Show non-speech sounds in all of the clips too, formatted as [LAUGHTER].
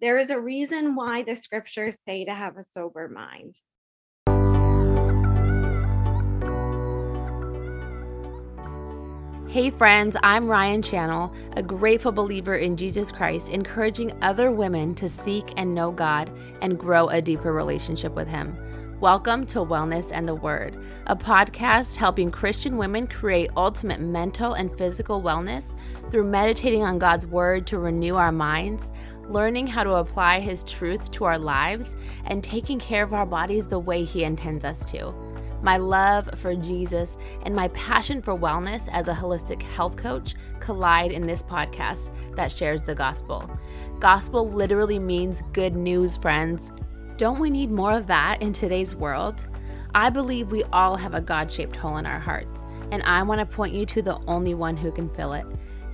There is a reason why the scriptures say to have a sober mind. Hey, friends, I'm Ryan Channel, a grateful believer in Jesus Christ, encouraging other women to seek and know God and grow a deeper relationship with Him. Welcome to Wellness and the Word, a podcast helping Christian women create ultimate mental and physical wellness through meditating on God's Word to renew our minds, learning how to apply His truth to our lives, and taking care of our bodies the way He intends us to. My love for Jesus and my passion for wellness as a holistic health coach collide in this podcast that shares the gospel. Gospel literally means good news, friends. Don't we need more of that in today's world? I believe we all have a God shaped hole in our hearts, and I want to point you to the only one who can fill it.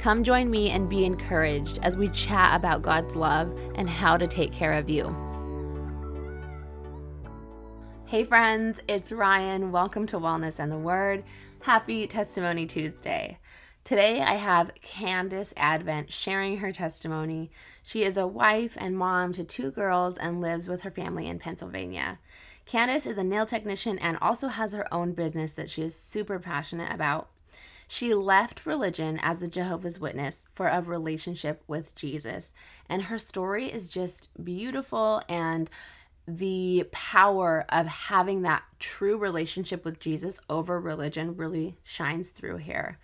Come join me and be encouraged as we chat about God's love and how to take care of you. Hey, friends, it's Ryan. Welcome to Wellness and the Word. Happy Testimony Tuesday. Today, I have Candace Advent sharing her testimony. She is a wife and mom to two girls and lives with her family in Pennsylvania. Candace is a nail technician and also has her own business that she is super passionate about. She left religion as a Jehovah's Witness for a relationship with Jesus. And her story is just beautiful and the power of having that true relationship with Jesus over religion really shines through here.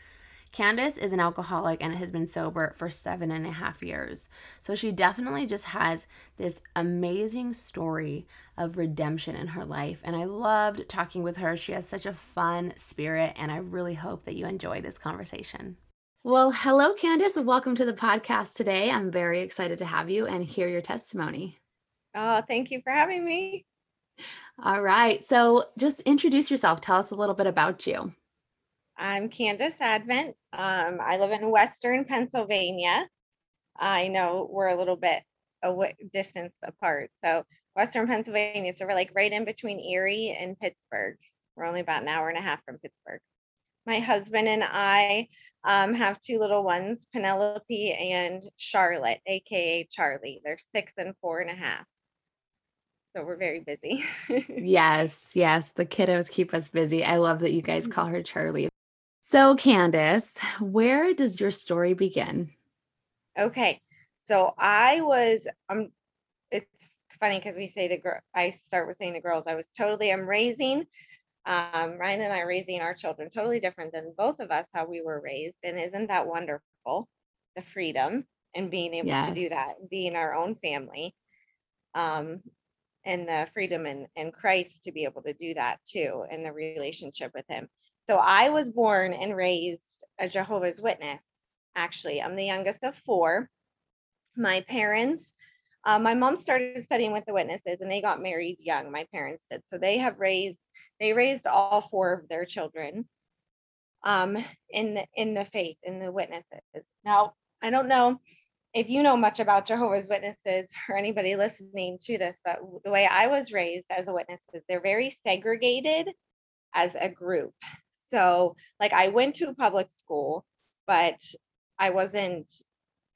Candace is an alcoholic and has been sober for seven and a half years. So she definitely just has this amazing story of redemption in her life. And I loved talking with her. She has such a fun spirit, and I really hope that you enjoy this conversation. Well, hello, Candace. Welcome to the podcast today. I'm very excited to have you and hear your testimony. Oh, thank you for having me. All right. So just introduce yourself. Tell us a little bit about you. I'm Candace Advent. Um, I live in Western Pennsylvania. I know we're a little bit a distance apart. So Western Pennsylvania, so we're like right in between Erie and Pittsburgh. We're only about an hour and a half from Pittsburgh. My husband and I um, have two little ones, Penelope and Charlotte, aka Charlie. They're six and four and a half so we're very busy. [LAUGHS] yes, yes. The kiddos keep us busy. I love that you guys call her Charlie. So, Candace, where does your story begin? Okay. So I was um it's funny because we say the girl I start with saying the girls. I was totally I'm raising um Ryan and I raising our children totally different than both of us how we were raised. And isn't that wonderful? The freedom and being able yes. to do that, being our own family. Um, and the freedom in, in Christ to be able to do that too and the relationship with him. So I was born and raised a Jehovah's Witness. Actually, I'm the youngest of four. My parents, uh, my mom started studying with the witnesses and they got married young. My parents did. So they have raised, they raised all four of their children um, in the in the faith, in the witnesses. Now, I don't know if you know much about Jehovah's Witnesses or anybody listening to this, but the way I was raised as a witness is they're very segregated as a group. So, like, I went to a public school, but I wasn't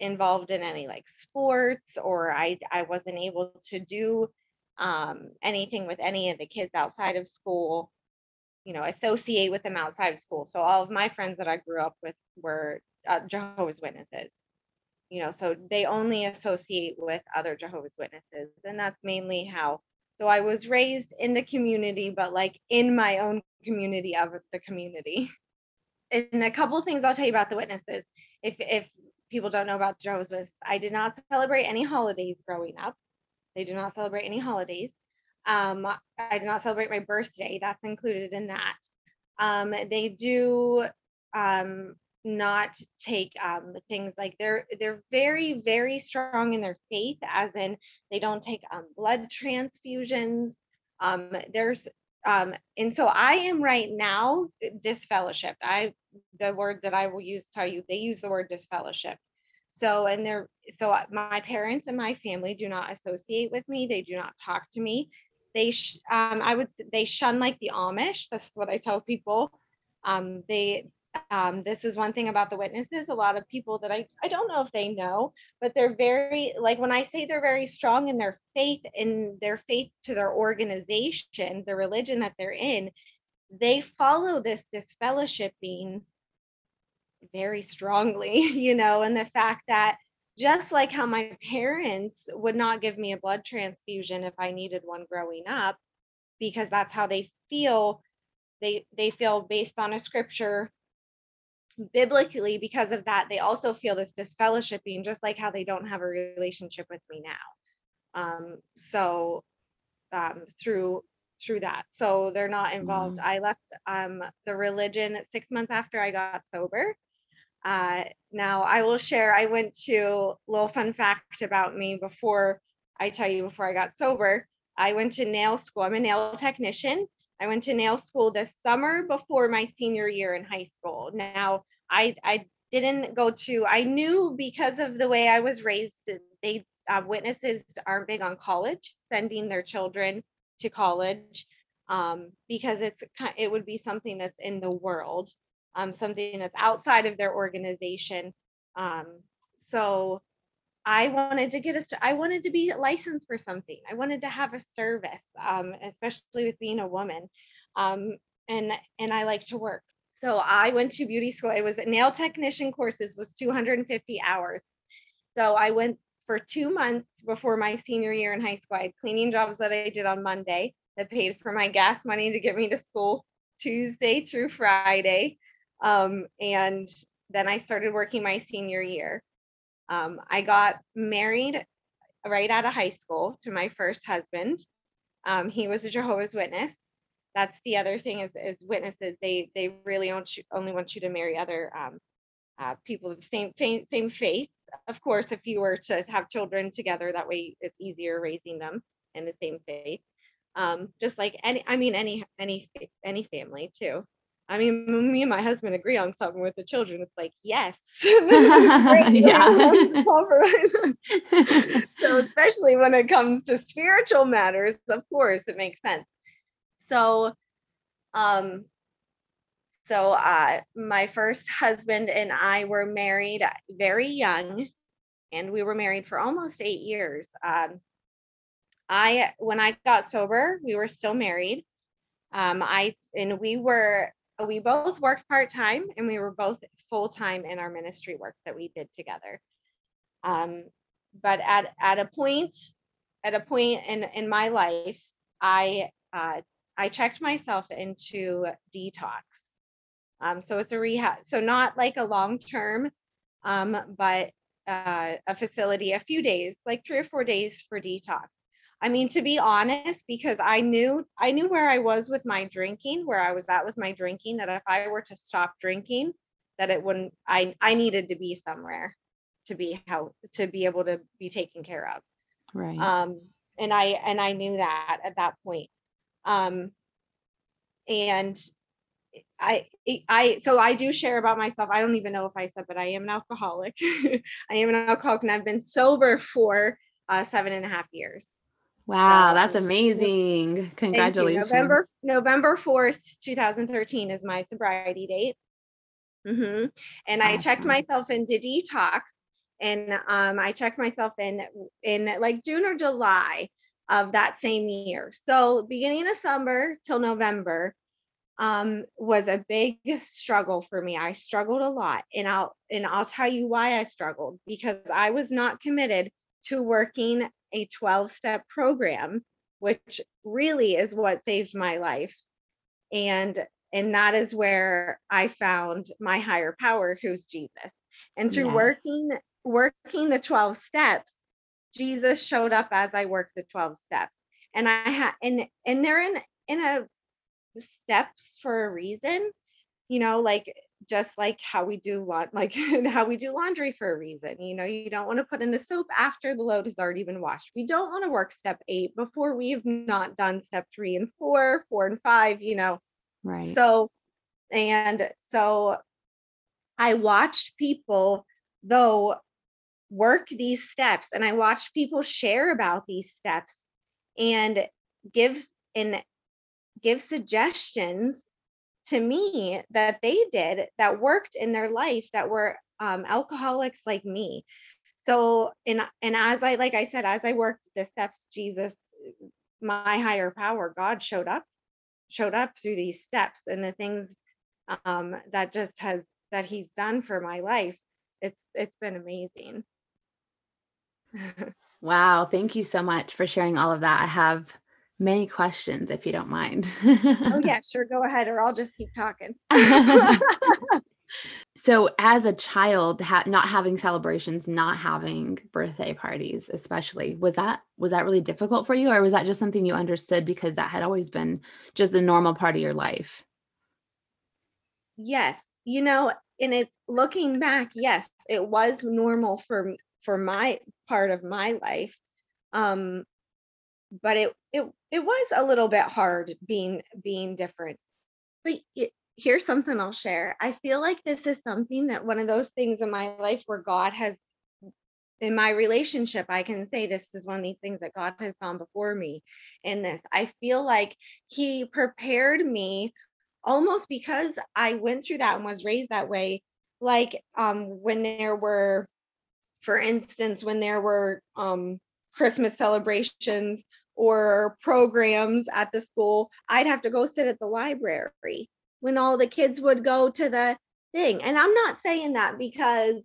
involved in any like sports or I I wasn't able to do um, anything with any of the kids outside of school, you know, associate with them outside of school. So all of my friends that I grew up with were uh, Jehovah's Witnesses you know so they only associate with other jehovah's witnesses and that's mainly how so i was raised in the community but like in my own community of the community. And a couple things i'll tell you about the witnesses. If if people don't know about jehovah's witnesses i did not celebrate any holidays growing up. They do not celebrate any holidays. Um i did not celebrate my birthday. That's included in that. Um they do um not take um, things like they're they're very very strong in their faith as in they don't take um, blood transfusions um, there's um, and so i am right now disfellowshipped i the word that i will use tell you they use the word disfellowship. So and they're so my parents and my family do not associate with me they do not talk to me. They sh- um, i would they shun like the amish this is what i tell people. Um, they um, this is one thing about the witnesses. A lot of people that I, I don't know if they know, but they're very, like when I say they're very strong in their faith, in their faith to their organization, the religion that they're in, they follow this disfellowshipping very strongly, [LAUGHS] you know, and the fact that just like how my parents would not give me a blood transfusion if I needed one growing up, because that's how they feel. They they feel based on a scripture biblically because of that they also feel this disfellowshipping just like how they don't have a relationship with me now. Um so um through through that. So they're not involved. Wow. i left um the religion six months after i got sober. Uh now i will share i went to a little fun fact about me before i tell you before i got sober. I went to nail school. I'm a nail technician I went to nail school this summer before my senior year in high school. Now, I I didn't go to I knew because of the way I was raised they uh, witnesses aren't big on college, sending their children to college um, because it's it would be something that's in the world, um, something that's outside of their organization. Um, so I wanted to get a, I wanted to be licensed for something. I wanted to have a service, um, especially with being a woman. Um, and and I like to work. So I went to beauty school. It was nail technician courses was 250 hours. So I went for two months before my senior year in high school. I had cleaning jobs that I did on Monday that paid for my gas money to get me to school Tuesday through Friday. Um, and then I started working my senior year. Um, I got married right out of high school to my first husband. Um, he was a Jehovah's Witness. That's the other thing is, is witnesses. They they really you, only want you to marry other um, uh, people of the same fa- same faith. Of course, if you were to have children together, that way it's easier raising them in the same faith. Um, just like any, I mean, any any any family too. I mean, me and my husband agree on something with the children. It's like, yes, this [LAUGHS] is [LAUGHS] great. We don't have to yeah. [LAUGHS] so, especially when it comes to spiritual matters, of course, it makes sense. So, um, so uh, my first husband and I were married very young, and we were married for almost eight years. Um, I when I got sober, we were still married. Um, I and we were we both worked part time, and we were both full time in our ministry work that we did together. Um, but at at a point at a point in in my life, I uh, I checked myself into detox. Um, so it's a rehab, so not like a long term, um, but uh, a facility, a few days, like three or four days for detox. I mean, to be honest, because I knew I knew where I was with my drinking, where I was at with my drinking, that if I were to stop drinking, that it wouldn't. I I needed to be somewhere to be how to be able to be taken care of. right. Um, and I and I knew that at that point. Um, and I I so I do share about myself. I don't even know if I said, but I am an alcoholic. [LAUGHS] I am an alcoholic, and I've been sober for uh, seven and a half years. Wow, that's amazing. Congratulations. November November fourth, two thousand thirteen is my sobriety date. hmm And I checked Awesome. myself into detox, and um, I checked myself in in like June or July of that same year. So beginning of summer till November um was a big struggle for me. I struggled a lot and I'll and I'll tell you why I struggled because I was not committed to working a 12 step program which really is what saved my life and and that is where I found my higher power who's Jesus. And through Yes. working working the 12 steps Jesus showed up as I worked the 12 steps. And I had and and they're in in a steps for a reason, you know, like just like how we do laun- [LAUGHS] like how we do laundry for a reason. You know, you don't want to put in the soap after the load has already been washed. We don't want to work step eight before we've not done step three and four, four and five, you know. Right. So and so I watched people though work these steps and I watched people share about these steps and give and give suggestions to me that they did that worked in their life that were um, alcoholics like me. So, and and as I like I said, as I worked the steps, Jesus, my higher power, God showed up, showed up through these steps and the things um, that just has that He's done for my life. It's it's been amazing. [LAUGHS] wow, thank you so much for sharing all of that. I have many questions if you don't mind. oh yeah, [LAUGHS] sure, go ahead, or I'll just keep talking. [LAUGHS] so as a child ha- not having celebrations not having birthday parties especially was that was that really difficult for you or was that just something you understood because that had always been just a normal part of your life yes you know and it's looking back yes it was normal for for my part of my life um but it it it was a little bit hard being being different but it, here's something I'll share. I feel like this is something that one of those things in my life where God has, in my relationship, I can say this is one of these things that God has gone before me in this. I feel like He prepared me almost because I went through that and was raised that way. Like um, when there were, for instance, when there were um, Christmas celebrations or programs at the school, I'd have to go sit at the library when all the kids would go to the thing. And I'm not saying that because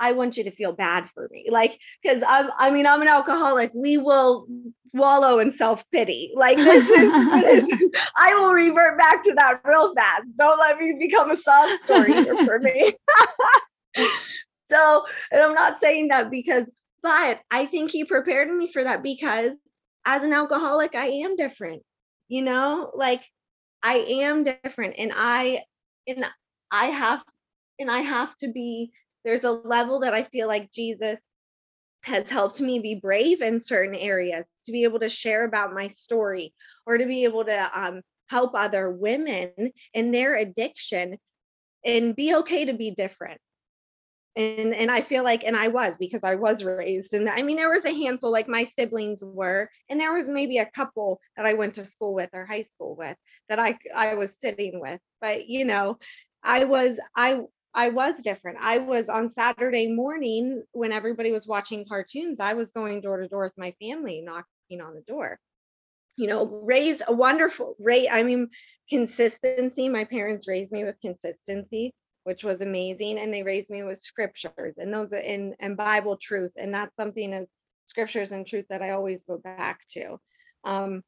I want you to feel bad for me. Like, because I'm, I mean, I'm an alcoholic. We will wallow in self pity. Like, this is, is, [LAUGHS] I will revert back to that real fast. Don't let me become a sob story for me. [LAUGHS] so, and I'm not saying that because, but I think he prepared me for that because as an alcoholic, I am different. You know, like I am different and I and I have and I have to be there's a level that I feel like Jesus has helped me be brave in certain areas to be able to share about my story or to be able to um, help other women in their addiction and be okay to be different and and i feel like and i was because i was raised and i mean there was a handful like my siblings were and there was maybe a couple that i went to school with or high school with that i i was sitting with but you know i was i i was different. I was on saturday morning when everybody was watching cartoons i was going door to door with my family knocking on the door. You know raised a wonderful rate i mean consistency my parents raised me with consistency which was amazing. And they raised me with scriptures and those in and Bible truth. And that's something as scriptures and truth that I always go back to. Um,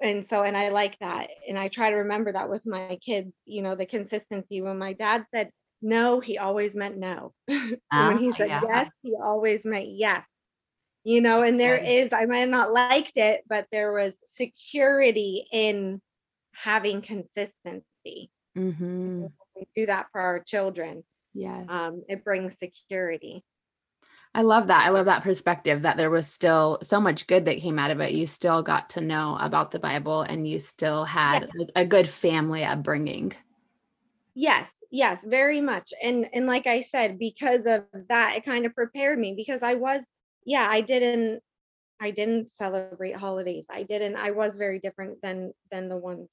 and so and I like that. And I try to remember that with my kids, you know, the consistency. When my dad said no, he always meant no. [LAUGHS] and when he ah, said yeah. yes, he always meant yes. You know, and there is, I might have not liked it, but there was security in having consistency. Mm-hmm we do that for our children yes um, it brings security I love that. I love that perspective that there was still so much good that came out of it. You still got to know about the Bible and you still had yes. a good family upbringing. Yes, yes, very much. And and like I said, because of that, it kind of prepared me because I was, yeah, I didn't I didn't celebrate holidays. I didn't, I was very different than than the ones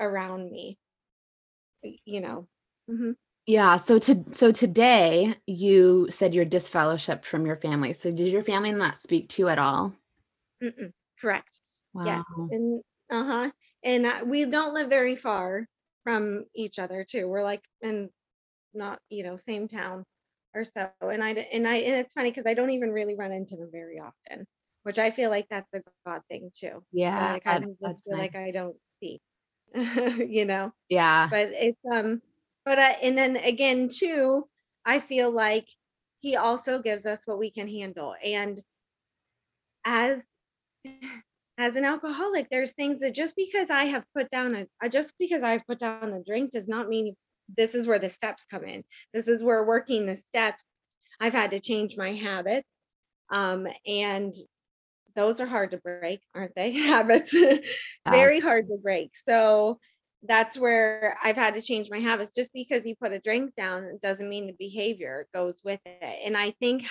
around me. You know. Mm-hmm. Yeah. So to so today you said you're disfellowshipped from your family. So did your family not speak to you at all? Mm-mm. Correct. Wow. Yeah. And uh huh. And uh, we don't live very far from each other too. We're like in not you know same town or so. And I and I and it's funny because I don't even really run into them very often, which I feel like that's a God thing too. Yeah. I kind of just feel nice. like I don't see. [LAUGHS] you know. Yeah. But it's um but uh, and then again too i feel like he also gives us what we can handle and as as an alcoholic there's things that just because i have put down a uh, just because i've put down the drink does not mean this is where the steps come in. This is where working the steps i've had to change my habits um, and those are hard to break aren't they? [LAUGHS] Habits. Very hard to break. So that's where I've had to change my habits. Just because you put a drink down doesn't mean the behavior goes with it. And I think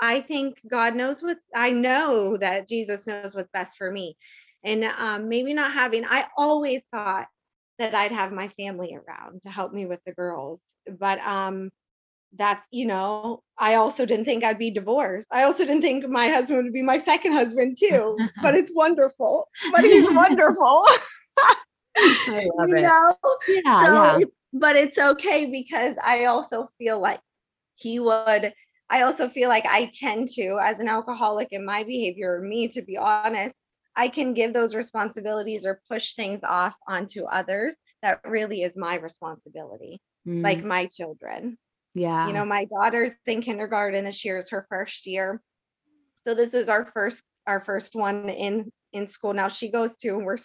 I think God knows what I know that Jesus knows what's best for me. And um, maybe not having, I always thought that I'd have my family around to help me with the girls. But um that's you know i also didn't think i'd be divorced i also didn't think my husband would be my second husband too but [LAUGHS] it's wonderful but he's wonderful [LAUGHS] I [LAUGHS] love you it. know Yeah, so yeah. but it's okay because i also feel like he would i also feel like i tend to as an alcoholic in my behavior or me to be honest i can give those responsibilities or push things off onto others that really is my responsibility like Mm, my children yeah. you know my daughter's in kindergarten this year is her first year so this is our first our first one in in school now she goes to and we're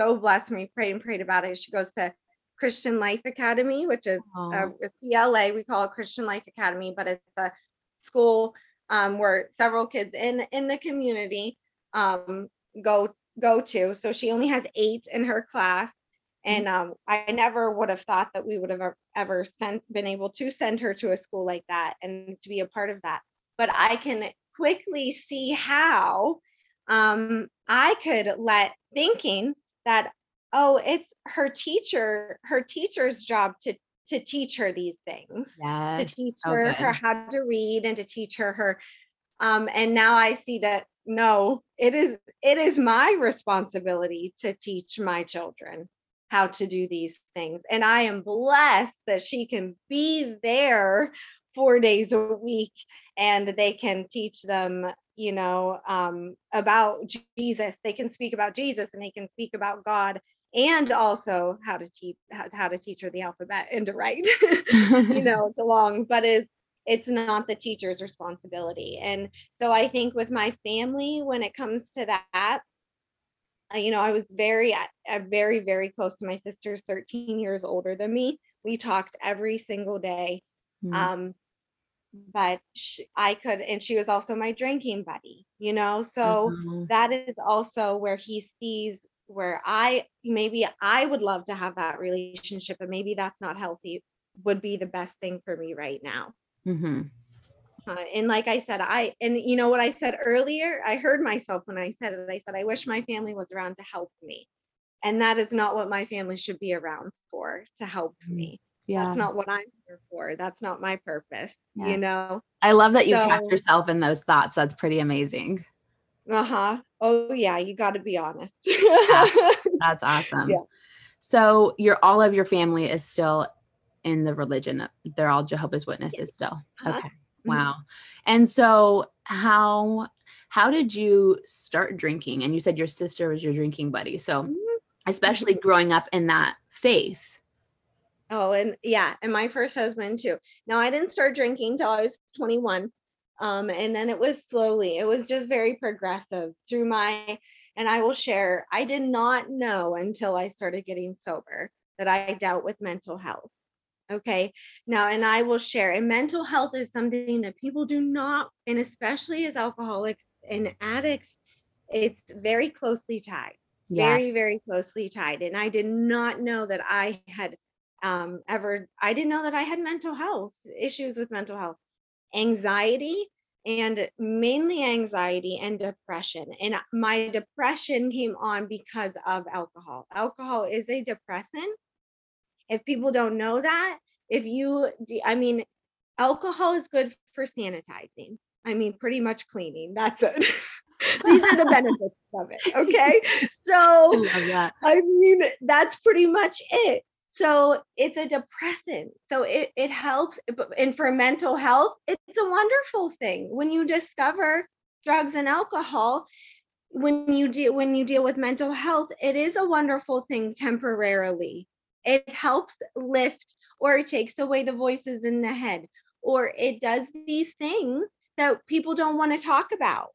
so blessed we prayed and prayed about it. She goes to christian life academy which is uh, a cla we call it christian life academy but it's a school um, where several kids in in the community um, go go to. So she only has eight in her class and um, I never would have thought that we would have ever- ever sent been able to send her to a school like that and to be a part of that. But I can quickly see how um, I could let thinking that oh, it's her teacher, her teacher's job to to teach her these things, to teach her her how to read and to teach her her um, and now I see that no, it is it is my responsibility to teach my children how to do these things. And I am blessed that she can be there four days a week and they can teach them, you know, um, about Jesus. They can speak about Jesus and they can speak about God and also how to teach how, how to teach her the alphabet and to write. [LAUGHS] you know, it's a long, but it's it's not the teacher's responsibility. And so I think with my family, when it comes to that, uh, you know, I was very, very, very close to my sister's 13 years older than me. We talked every single day. Mm, Um, but sh I could, and she was also my drinking buddy, you know, so uh-huh. that is also where he sees where I maybe I would love to have that relationship, and maybe that's not healthy, would be the best thing for me right now. Mhm. Uh, and like I said, I and you know what I said earlier, I heard myself when I said it. I said I wish my family was around to help me. And that is not what my family should be around for, to help Mm, me. Yeah. That's not what I'm here for. That's not my purpose, Yeah. you know? I love that you kept So yourself in those thoughts. That's pretty amazing. uh-huh. Oh yeah, you got to be honest. Yeah. [LAUGHS] That's awesome. Yeah. So your all of your family is still in the religion. They're all Jehovah's. Witnesses still. Uh-huh. Okay. Mhm. Wow. And so how how did you start drinking? And you said your sister was your drinking buddy. So Mhm. especially growing up in that faith. Oh, and yeah, and my first husband too. Now I didn't start drinking till I was 21. Um, and then it was slowly, it was just very progressive through my, and I will share, I did not know until I started getting sober that I dealt with mental health. Okay. Now, and I will share, and mental health is something that people do not, and especially as alcoholics and addicts, it's very closely tied Yeah. very very closely tied and i did not know that i had um ever i didn't know that i had mental health issues with mental health. Anxiety and mainly anxiety and depression and my depression came on because of alcohol. Alcohol is a depressant. If people don't know that if you i mean alcohol is good for sanitizing. I mean pretty much cleaning that's it. [LAUGHS] These are the [LAUGHS] benefits of it okay? So that. I mean, that's pretty much it. So it's a depressant. So it, it helps. but- And for mental health, it's a wonderful thing. When you discover drugs and alcohol, when you deal when you deal with mental health, it is a wonderful thing temporarily. It helps lift or it takes away the voices in the head, or it does these things that people don't want to talk about.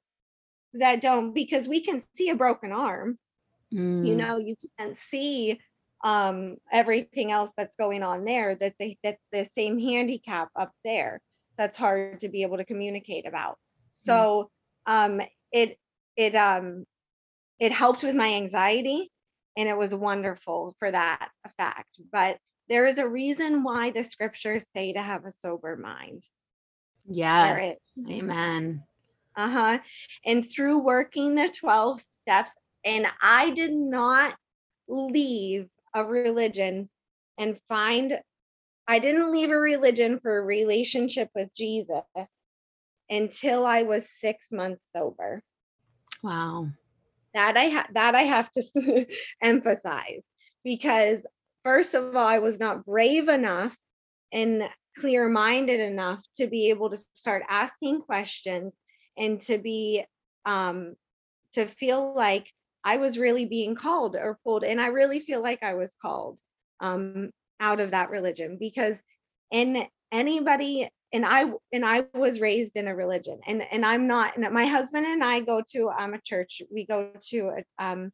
That don't because we can see a broken arm you Mm, know you can't see um everything else that's going on there that's a, that's the same handicap up there that's hard to be able to communicate about so um it it um it helped with my anxiety and it was wonderful for that effect but there is a reason why the scriptures say to have a sober mind yes. Amen. uh-huh. And through working the 12 steps, and I did not leave a religion and find I didn't leave a religion for a relationship with Jesus until I was 6 months sober. Wow. That I ha- that I have to [LAUGHS] emphasize because first of all I was not brave enough and clear-minded enough to be able to start asking questions and to be um to feel like I was really being called or pulled and I really feel like I was called um out of that religion because and anybody and I and I was raised in a religion and and I'm not and my husband and I go to um a church we go to a, um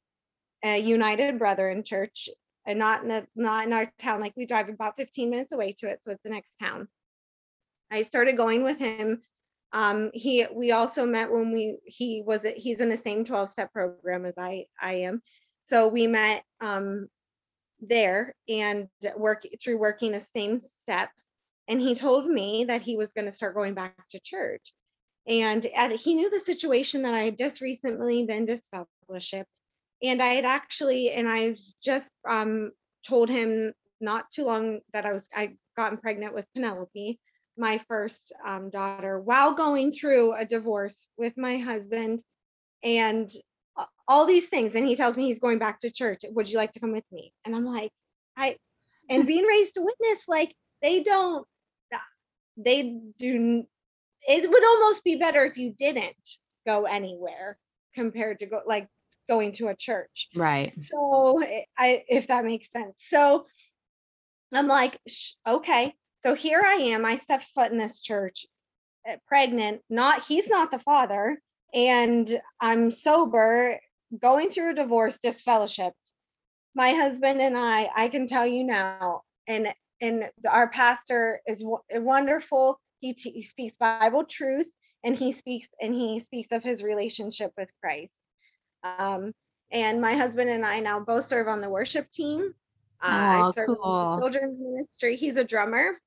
a United Brethren church and not in the not in our town like we drive about 15 minutes away to it so it's the next town. I started going with him um he we also met when we he was he's in the same 12 step program as I I am. So we met um there and work through working the same steps. And he told me that he was going to start going back to church. And he knew the situation that i had just recently been disfellowshipped. And i had actually and i just um told him not too long that i was i gotten pregnant with penelope my first um, daughter while going through a divorce with my husband and all these things and he tells me he's going back to church would you like to come with me? And i'm like i and being raised to witness like they don't they do it would almost be better if you didn't go anywhere compared to go like going to a church. Right. So eh, i if that makes sense. So i'm like okay so here i am i step foot in this church eh, pregnant not he's not the father and i'm sober going through a divorce disfellowshipped. My husband and i i can tell you now and and our pastor is wonderful. He, t- he speaks bible truth and he speaks and he speaks of his relationship with christ. Um, and my husband and i now both serve on the worship team. Uh, oh, i serve cool. in the children's ministry. He's a drummer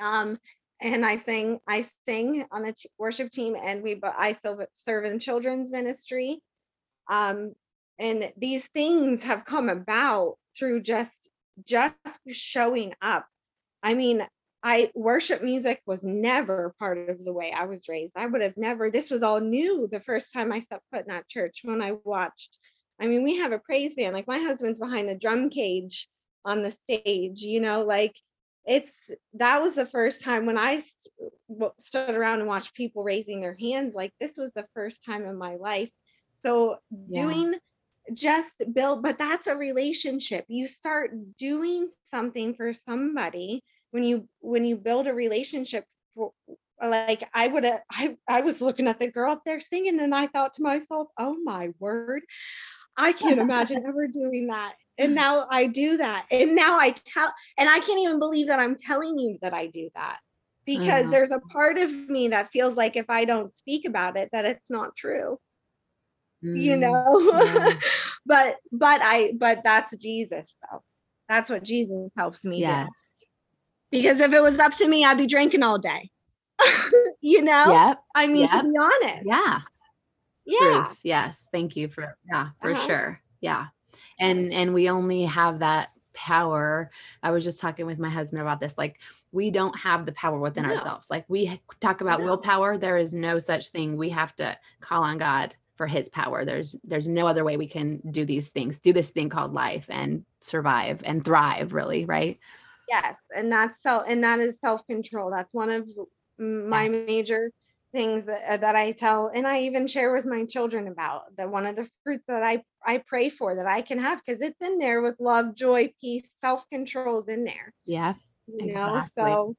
um, and I sing I sing on the worship team and we but I serve in children's ministry. Um and these things have come about through just just showing up. I mean I worship music was never part of the way I was raised. I would have never this was all new the first time I stepped foot in that church when I watched I mean we have a praise band like my husband's behind the drum cage on the stage you know like it's that was the first time when I st- stood around and watched people raising their hands. Like this was the first time in my life. So yeah. doing just build, but that's a relationship. You start doing something for somebody when you when you build a relationship. For, like I would have, I I was looking at the girl up there singing, and I thought to myself, "Oh my word." I can't [LAUGHS] imagine ever doing that and now I do that. And now I tell, and I can't even believe that I'm telling you that I do that because uh-huh. there's a part of me that feels like if I don't speak about it, that it's not true. Mm, you know, yeah. [LAUGHS] but but I but that's Jesus though. That's what Jesus helps me yes. do. Because if it was up to me, I'd be drinking all day. [LAUGHS] you know? Yep. I mean, yep. to be honest. Yeah. Yeah. Truth. Yes. Thank you for yeah, for uh-huh. sure. Yeah and and we only have that power i was just talking with my husband about this like we don't have the power within no. ourselves like we talk about no. willpower there is no such thing we have to call on god for his power there's there's no other way we can do these things do this thing called life and survive and thrive really right yes and that's so and that is self-control that's one of my yeah. major things that, uh, that I tell and I even share with my children about that one of the fruits that I I pray for that I can have because it's in there with love, joy, peace, self-control is in there. Yeah. You know, so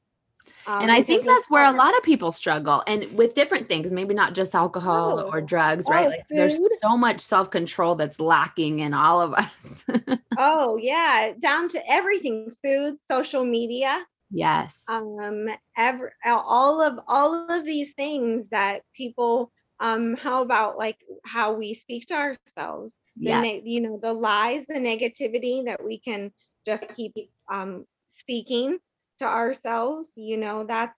um, and I think that's where a lot of people struggle and with different things, maybe not just alcohol oh, or drugs, right? Oh, like there's so much self-control that's lacking in all of us. [LAUGHS] oh, yeah, down to everything, food, social media, Yes. Um, every, all of all of these things that people um how about like how we speak to ourselves yeah ne- you know the lies the negativity that we can just keep um speaking to ourselves you know that's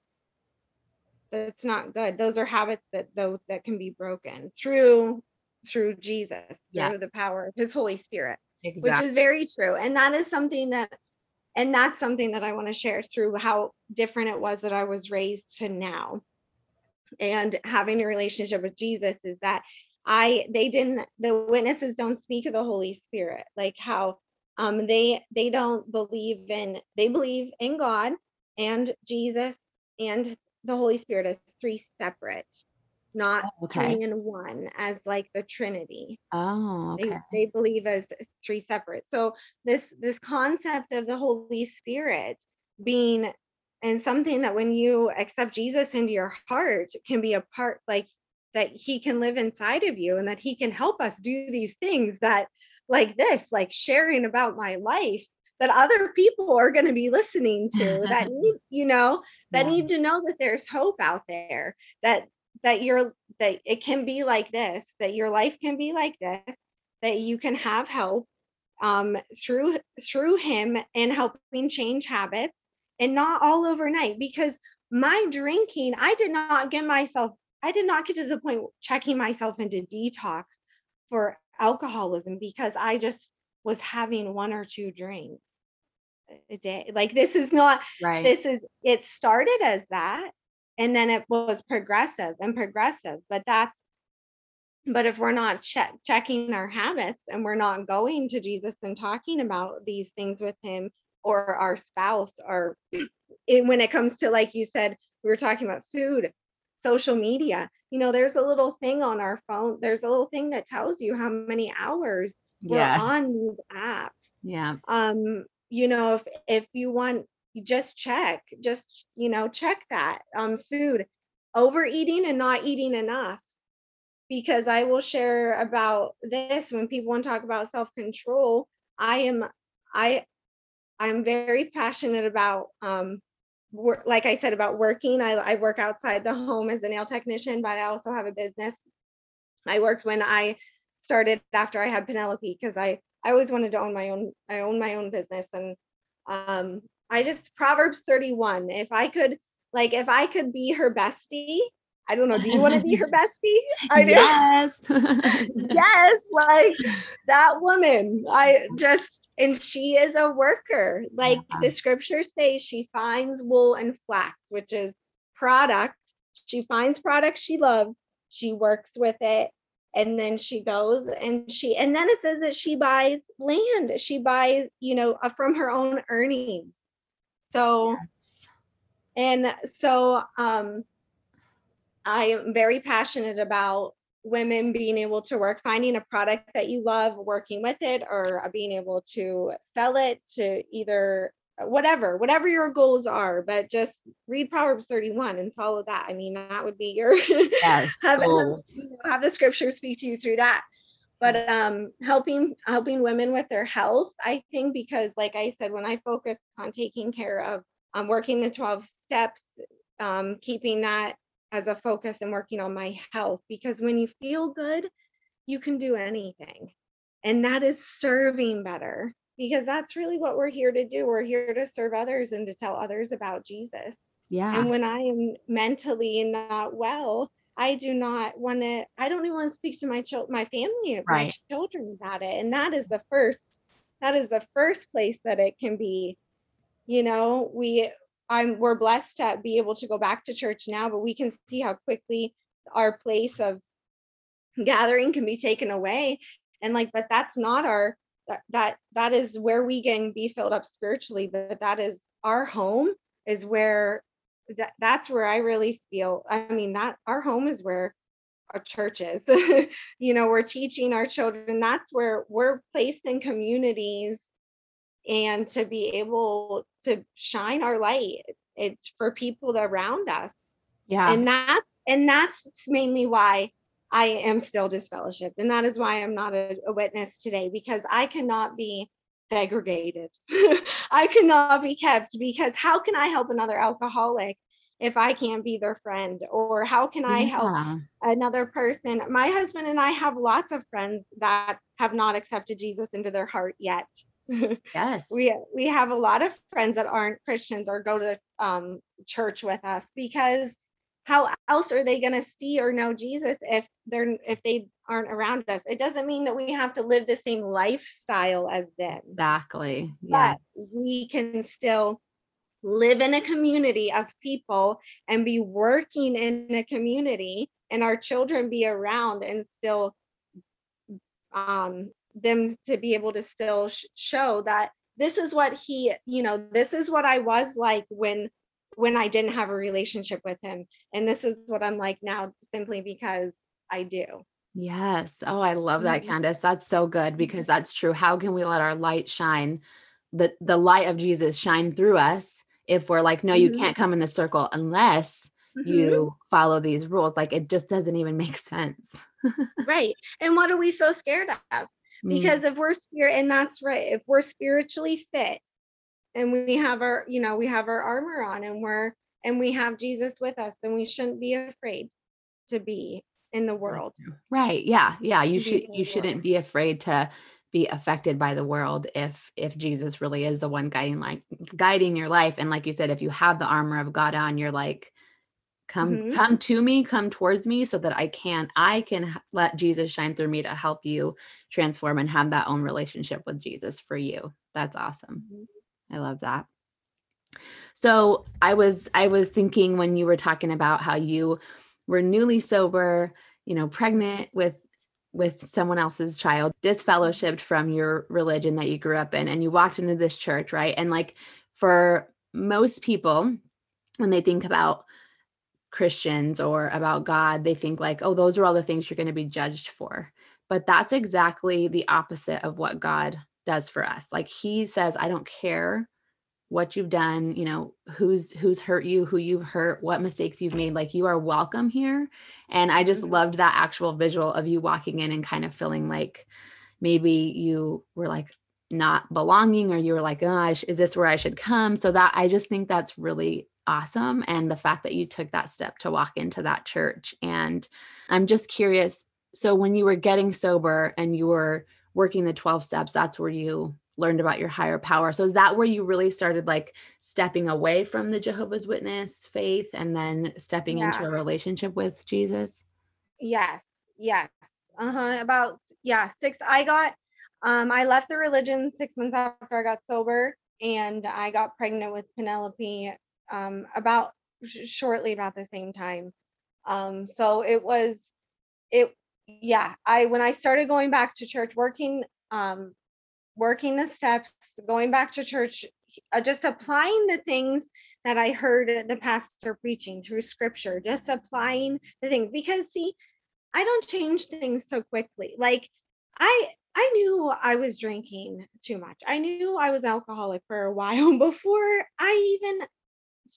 that's not good those are habits that those that can be broken through through jesus through yeah. the power of his holy spirit exactly. which is very true. And that is something that, and that's something that I want to share through how different it was that I was raised to now. And having a relationship with Jesus is that I, they didn't, the witnesses don't speak of the Holy Spirit, like how um, they, they don't believe in, they believe in God and Jesus and the Holy Spirit as three separate not Oh, okay. three in one as like the Trinity. Oh, They they believe as three separate. So this this concept of the Holy Spirit being and something that when you accept Jesus into your heart can be a part like that he can live inside of you and that he can help us do these things that like this like sharing about my life that other people are going to be listening to that [LAUGHS] need you know that Yeah. need to know that there's hope out there that that you're that it can be like this that your life can be like this that you can have help um through through him and helping change habits and not all overnight because my drinking i did not get myself i did not get to the point checking myself into detox for alcoholism because i just was having one or two drinks a day like this is not Right. this is it started as that and then it was progressive and progressive but that's but if we're not check, checking our habits and we're not going to jesus and talking about these things with him or our spouse or [CLEARS THROAT] it, when it comes to like you said we were talking about food social media you know there's a little thing on our phone there's a little thing that tells you how many hours we're on these apps Yeah. um you know if if you want just check just you know check that um food. Overeating and not eating enough. Because i will share about this when people want to talk about self-control i am i i'm very passionate about um work like i said about working. I, I work outside the home as a nail technician but i also have a business. I worked when i started after i had penelope because i i always wanted to own my own i own my own business and um i just proverbs 31 if i could like if i could be her bestie i don't know do you want to be her bestie? I [LAUGHS] do. Yes. [LAUGHS] yes like that woman i just and she is a worker. Like Yeah. the scriptures say she finds wool and flax which is product. She finds product she loves she works with it and then she goes and she and then it says that she buys land. She buys you know uh, from her own earnings so Yes. and so um I am very passionate about women being able to work, finding a product that you love, working with it, or being able to sell it to either whatever, whatever your goals are. But just read Proverbs 31 and follow that. I mean, that would be your [LAUGHS] Yes. have, have, Goals. you know, have the scripture speak to you through that. But um, helping helping women with their health, I think, because like I said, when I focus on taking care of um, working the 12 steps, um, keeping that as a focus and working on my health because when you feel good, you can do anything. And that is serving better because that's really what we're here to do. We're here to serve others and to tell others about Jesus. Yeah. And when I am mentally not well, I do not want to, I don't even want to speak to my child, my family, my Right. children about it. And that is the first, that is the first place that it can be, you know, we, I'm, we're blessed to be able to go back to church now, but we can see how quickly our place of gathering can be taken away. And like, but that's not our, that, that, that is where we can be filled up spiritually, but that is our home is where that that's where I really feel. I mean, that our home is where our church is. [LAUGHS] you know, we're teaching our children. That's where we're placed in communities and to be able to shine our light. It's for people around us. Yeah. And that and that's mainly why I am still disfellowshipped. And that is why I'm not a, a witness today, because I cannot be segregated. [LAUGHS] I cannot be kept because how can I help another alcoholic if I can't be their friend? Or how can I help another person? My husband and I have lots of friends that have not accepted Jesus into their heart yet. [LAUGHS] Yes. we we have a lot of friends that aren't Christians or go to um, church with us because how else are they going to see or know Jesus if they're if they aren't around us? It doesn't mean that we have to live the same lifestyle as them. Exactly. Yes. But we can still live in a community of people and be working in a community and our children be around and still um them to be able to still sh- show that this is what he you know this is what i was like when when I didn't have a relationship with him. And this is what I'm like now simply because I do. Yes. Oh, I love that, Mhm. Candace. That's so good because that's true. How can we let our light shine, the the light of Jesus shine through us if we're like, no, you Mhm. can't come in the circle unless you follow these rules. Like it just doesn't even make [LAUGHS] sense. Right. And what are we so scared of? Mm, Because if we're spirit, and that's right, if we're spiritually fit and we have our, you know, we have our armor on and we're, and we have Jesus with us, then we shouldn't be afraid to be in the world. right. Yeah. Yeah. You should you shouldn't be afraid to be affected by the world if if Jesus really is the one guiding like guiding your life. And like you said, if you have the armor of God on, you're like, come Mhm. come to me come towards me so that i can i can let jesus shine through me to help you transform and have that own relationship with jesus for you that's awesome Mhm. I love that so i was i was thinking when you were talking about how you were newly sober you know pregnant with with someone else's child disfellowshipped from your religion that you grew up in and you walked into this church right and like for most people when they think about Christians or about God, they think like, oh, those are all the things you're going to be judged for. But that's exactly the opposite of what God does for us. Like he says, I don't care what you've done, you know, who's who's hurt you, who you've hurt, what mistakes you've made, like you are welcome here. And I just Mhm. loved that actual visual of you walking in and kind of feeling like maybe you were like not belonging or you were like, gosh, is this where I should come? So that I just think that's really awesome. And the fact that you took that step to walk into that church. And I'm just curious. So when you were getting sober and you were working the 12 steps, that's where you learned about your higher power. So is that where you really started like stepping away from the Jehovah's Witness faith and then stepping into a relationship with Jesus? Yes, yes. Uh-huh. About yeah, six. I got um I left the religion six months after I got sober and I got pregnant with Penelope um about sh- shortly about the same time. Um so it was it yeah, I when I started going back to church working um working the steps, going back to church, uh, just applying the things that I heard the pastor preaching through scripture, just applying the things because see I don't change things so quickly. Like I I knew I was drinking too much. I knew I was alcoholic for a while [LAUGHS] before I even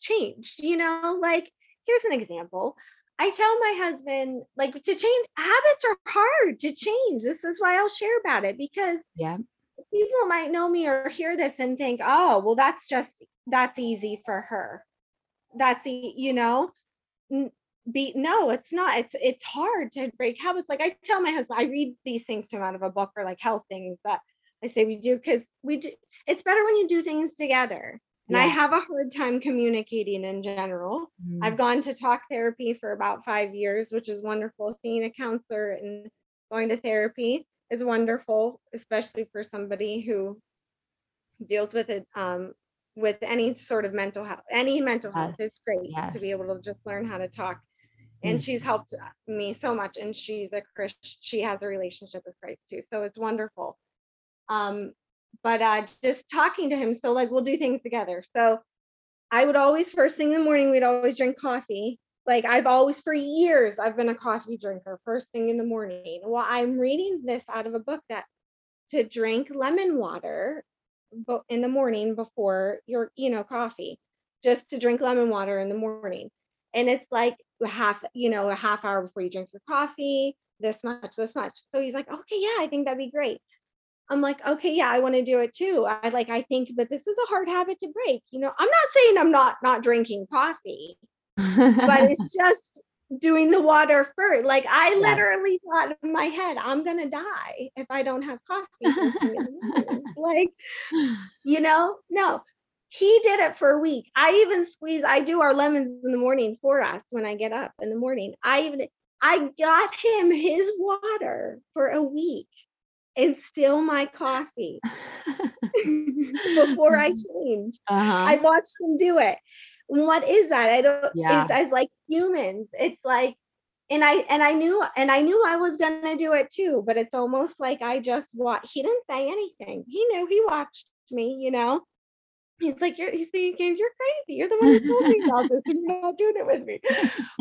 changed, you know? Like here's an example. I tell my husband like to change habits are hard to change. This is why I'll share about it because Yeah. people might know me or hear this and think, "Oh, well that's just that's easy for her." That's e- you know, be no it's not it's it's hard to break habits like i tell my husband i read these things to him out of a book or like health things that i say we do because we do it's better when you do things together and i have a hard time communicating in general. Mm, i've gone to talk therapy for about five years which is wonderful. Seeing a counselor and going to therapy is wonderful especially for somebody who deals with it um with any sort of mental health any mental health Yes, is great to be able to just learn how to talk. And Mm. she's helped me so much and she's a christian she has a relationship with christ too so it's wonderful. Um but uh just talking to him so like we'll do things together. So i would always first thing in the morning we'd always drink coffee. Like i've always for years i've been a coffee drinker first thing in the morning. Well i'm reading this out of a book that to drink lemon water in the morning before your you know coffee just to drink lemon water in the morning. And it's like half you know a half hour before you drink your coffee this much this much. So he's like okay yeah i think that'd be great i'm like okay yeah i want to do it too i like i think but this is a hard habit to break you know i'm not saying i'm not not drinking coffee but [LAUGHS] it's just doing the water first. Like I Yes. literally thought in my head, I'm gonna die if I don't have coffee first thing in the morning. Like, you know, no. he did it for a week. I even squeeze, I do our lemons in the morning for us when I get up in the morning. I even I got him his water for a week and still my coffee [LAUGHS] before I [LAUGHS] change. Uh-huh. I watched him do it. What is that? I don't Yeah. it's as like humans. It's like and I and I knew and I knew I was gonna do it too, but it's almost like I just watched. He didn't say anything. He knew he watched me, you know. He's like, you're he's thinking, you're crazy. You're the one who told me about this and you're not doing it with me.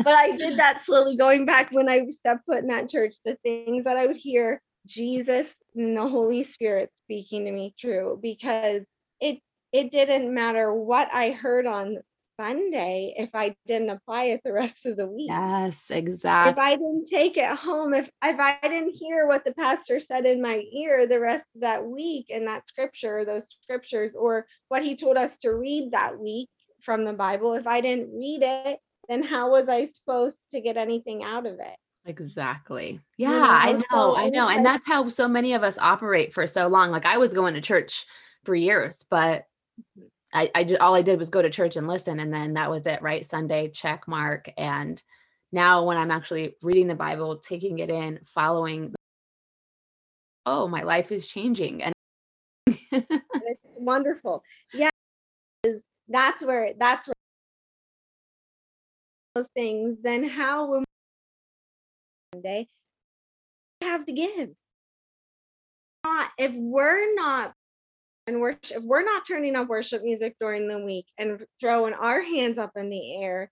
But I did that slowly going back when I stepped foot in that church, the things that I would hear Jesus and the Holy Spirit speaking to me through because it it didn't matter what I heard on Sunday if I didn't apply it the rest of the week. yes, exactly. If. I didn't take it home, if if I didn't hear what the pastor said in my ear the rest of that week and that scripture, those scriptures, or what he told us to read that week from the Bible, if I didn't read it, then how was I supposed to get anything out of it? Exactly. You Yeah, I know, I know. And that's how so many of us operate for so long. Like I was going to church for years, but I, I ju- all I did was go to church and listen, and then that was it, right? Sunday, check mark. And now when I'm actually reading the Bible, taking it in, following, oh, my life is changing. And [LAUGHS] it's wonderful. Yeah, is that's where that's where those things. Then how when day we have to give. Not if we're not and worship, if we're not turning up worship music during the week and throwing our hands up in the air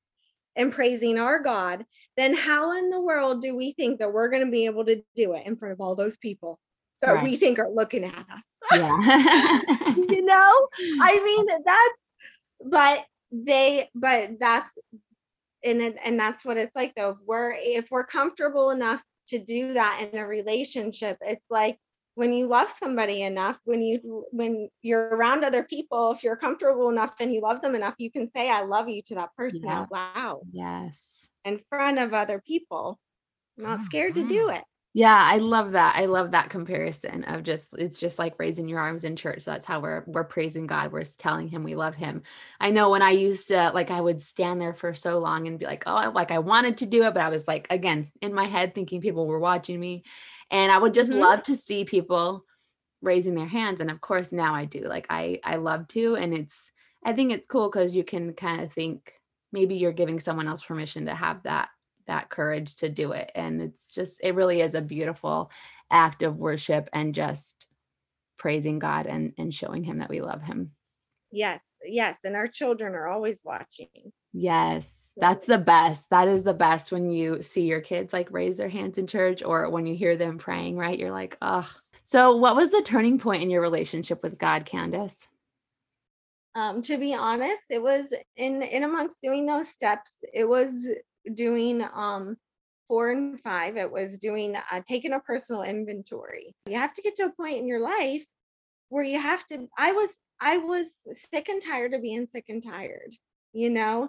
and praising our God, then how in the world do we think that we're going to be able to do it in front of all those people that we think are looking at us? yeah. [LAUGHS] you know i [LAUGHS] mean that's but they but that's and and that's what it's like though. If we're if we're comfortable enough to do that in a relationship it's like when you love somebody enough when you when you're around other people if you're comfortable enough and you love them enough you can say i love you to that person Yeah. out loud yes. in front of other people. Not scared to do it Yeah, I love that. I love that comparison of just it's just like raising your arms in church. That's how we're we're praising God. We're telling him we love him. I know when I used to like I would stand there for so long and be like, "Oh, I- like I wanted to do it, but I was like again, in my head thinking people were watching me." And I would just Mhm. love to see people raising their hands and of course now I do. Like I I love to and it's I think it's cool cuz you can kind of think maybe you're giving someone else permission to have that that courage to do it and it's just it really is a beautiful act of worship and just praising god and and showing him that we love him. Yes yes and our children are always watching. Yes that's the best that is the best when you see your kids like raise their hands in church or when you hear them praying right? You're like oh so what was the turning point in your relationship with god candace? Um to be honest it was in in amongst doing those steps it was doing um four and five it was doing uh, taking a personal inventory. You have to get to a point in your life where you have to i was i was sick and tired of being sick and tired you know?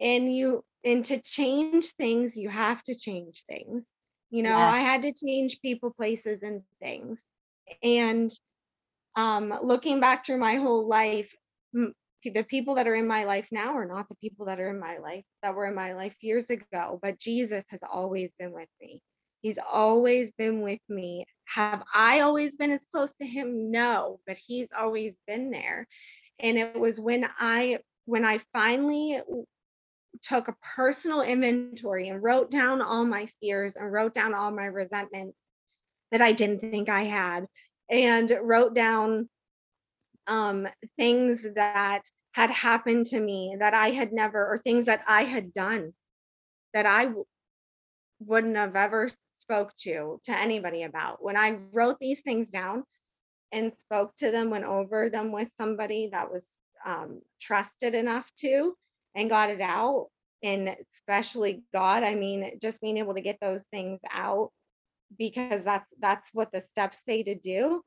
And you and to change things you have to change things. You know i had to change people places and things. And um looking back through my whole life m- the people that are in my life now are not the people that are in my life that were in my life years ago but jesus has always been with me. He's always been with me. Have i always been as close to him? No but he's always been there. And it was when i when i finally took a personal inventory and wrote down all my fears and wrote down all my resentments that i didn't think i had and wrote down um, things that had happened to me that I had never, or things that I had done that I wouldn't have ever spoke to to anybody about. When I wrote these things down and spoke to them, went over them with somebody that was um, trusted enough to, and got it out, and especially God, I mean, just being able to get those things out because that's that's what the steps say to do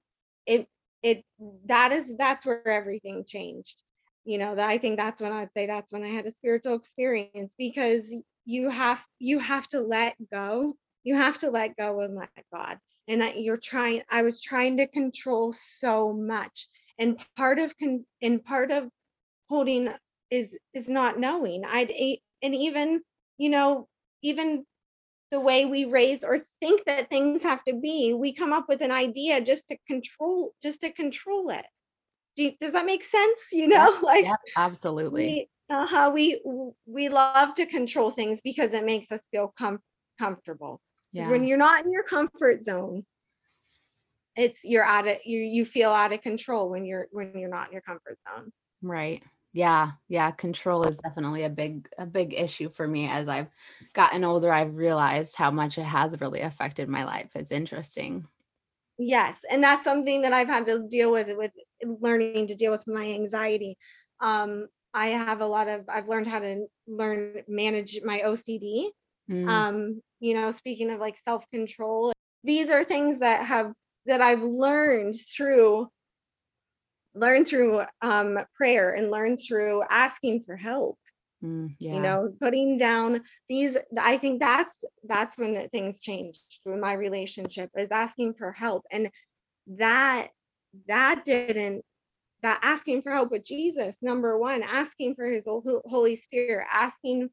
it it that is that's where everything changed. You know that i think that's when i'd say that's when i had a spiritual experience because you have you have to let go. You have to let go and let god. And that you're trying i was trying to control so much. And part of con and part of holding is is not knowing. I'd and even, you know, even the way we raise or think that things have to be, we come up with an idea just to control just to control it. Do you, does that make sense? [LAUGHS] You know, Yep, like yep, absolutely. we uh-huh, we we love to control things because it makes us feel com- comfortable. Yeah. When you're not in your comfort zone, it's you're out of you you feel out of control when you're when you're not in your comfort zone. Right. Yeah. Yeah. Control is definitely a big, a big issue for me as I've gotten older. I've realized how much it has really affected my life. It's interesting. Yes, and that's something that I've had to deal with with learning to deal with my anxiety. Um, I have a lot of I've learned how to learn manage my OCD. Mm, Um, you know, speaking of like self-control, these are things that have that I've learned through learned through um prayer and learn through asking for help. Mm, you know putting down these i think that's that's when things changed with my relationship is asking for help. And that that didn't that asking for help with jesus number one asking for his holy spirit asking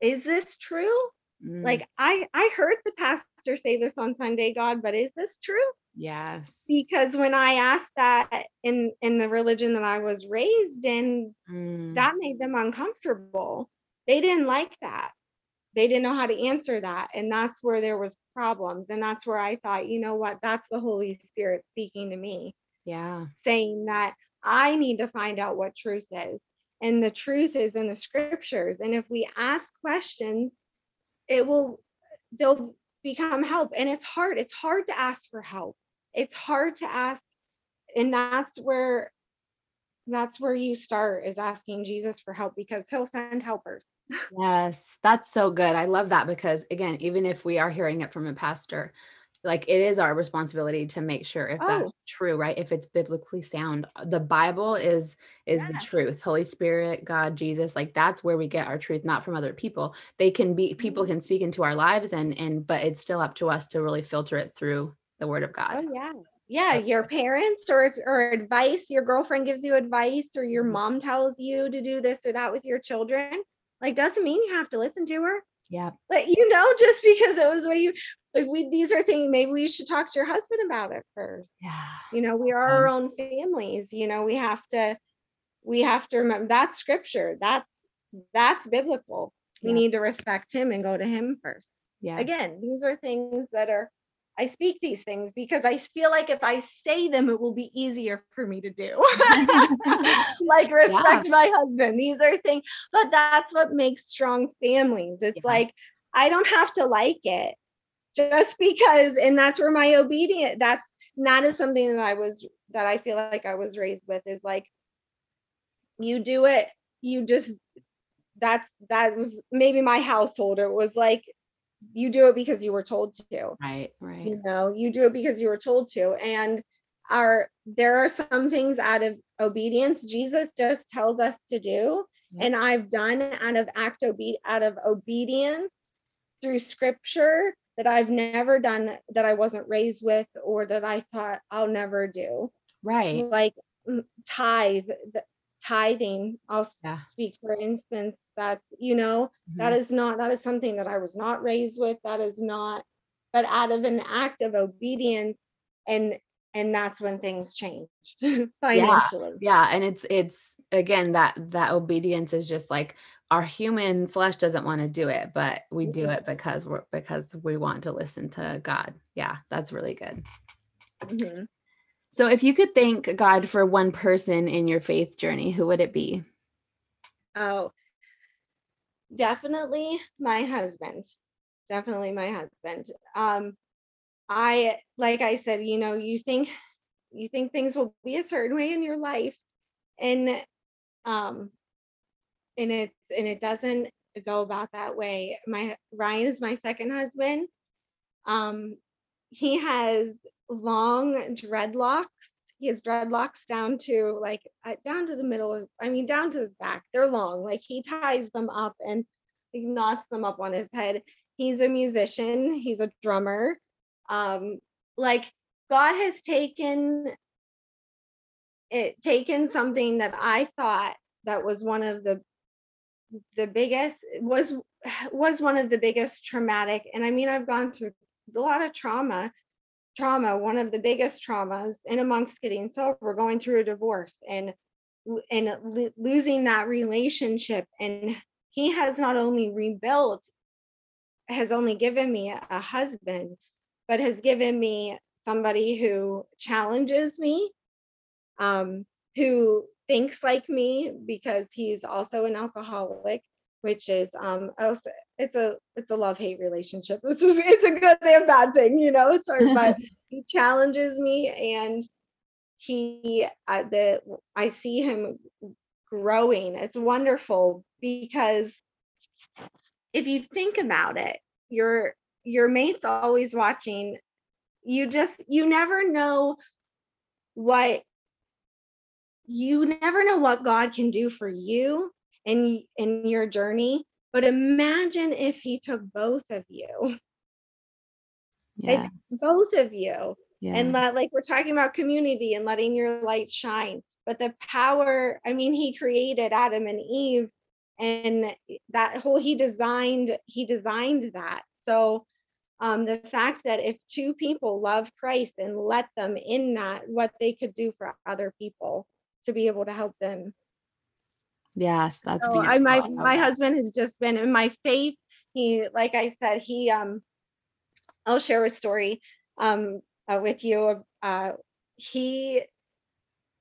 is this true? Mm, like i i heard the pastor say this on sunday god but is this true yes. because when i asked that in in the religion that i was raised in Mm, that made them uncomfortable. They didn't like that. They didn't know how to answer that. And that's where there was problems. And that's where I thought, you know what? That's the Holy Spirit speaking to me, yeah. saying that I need to find out what truth is. And the truth is in the scriptures. And if we ask questions, it will they'll become help. And it's hard. It's hard to ask for help. It's hard to ask. And that's where that's where you start is asking Jesus for help because he'll send helpers. [LAUGHS] Yes. That's so good. I love that because, again, even if we are hearing it from a pastor, like it is our responsibility to make sure if that's Oh, true right if it's biblically sound the bible is is the truth holy spirit god jesus like that's where we get our truth not from other people they can be people Mhm. can speak into our lives and and but it's still up to us to really filter it through the word of god Oh yeah. Yeah, so your parents or if or advice, your girlfriend gives you advice or your Mhm. mom tells you to do this or that with your children, like doesn't mean you have to listen to her. yeah Like you know, [LAUGHS] just because it was what you like we these are things maybe we should talk to your husband about it first. yeah You know, we are our own families, you know, we have to we have to remember that's scripture. That's that's biblical. We yeah need to respect him and go to him first. Yeah. Again, these are things that are I speak these things because I feel like if I say them, it will be easier for me to do. [LAUGHS] like yeah respect my husband. These are things, but that's what makes strong families. It's yeah like I don't have to like it just because, and that's where my obedient, that's that is something that I was that I feel like I was raised with is like you do it, you just that's that was maybe my household. It was like you do it because you were told to. Right right. You know you do it because you were told to and are there are some things out of obedience jesus just tells us to do yep. and i've done out of act obe- out of obedience through scripture that i've never done that i wasn't raised with or that i thought i'll never do. Right. Like mm, tithe th- tithing i'll yeah. speak for instance that's you know that Mhm. is not that is something that i was not raised with that is not but out of an act of obedience and and that's when things changed [LAUGHS] yeah. financially. Yeah and it's it's again that that obedience is just like our human flesh doesn't want to do it but we do Mhm, it because we're because we want to listen to god. Yeah that's really good. Mhm. So if you could thank god for one person in your faith journey who would it be? Oh definitely my husband. Definitely my husband. Um i like i said you know you think you think things will be a certain way in your life and um and it's and it doesn't go about that way. My ryan is my second husband. Um he has long dreadlocks he has dreadlocks down to like uh, down to the middle of i mean down to his back. They're long. Like he ties them up and he knots them up on his head. He's a musician. He's a drummer. Um like god has taken it taken something that i thought that was one of the the biggest was was one of the biggest traumatic and I mean I've gone through a lot of trauma trauma one of the biggest traumas in amongst getting sober going through a divorce and and losing that relationship. And he has not only rebuilt has only given me a husband but has given me somebody who challenges me um, who thinks like me because he's also an alcoholic which is um also it's a it's a love hate relationship. [LAUGHS] It's a, it's a good and bad thing you know it's hard but [LAUGHS] he challenges me and he uh, the i see him growing. It's wonderful because if you think about it your your mate's always watching. You just you never know what you never know what God can do for you in in your journey but imagine if he took both of you yes. both of you yeah. and let like we're talking about community and letting your light shine but the power i mean he created adam and eve and that whole he designed he designed that so um, the fact that if two people love christ and let them in that what they could do for other people to be able to help them. Yes, that's so I my my that. husband has just been in my faith. He, like I said, he um I'll share a story um uh, with you. Uh he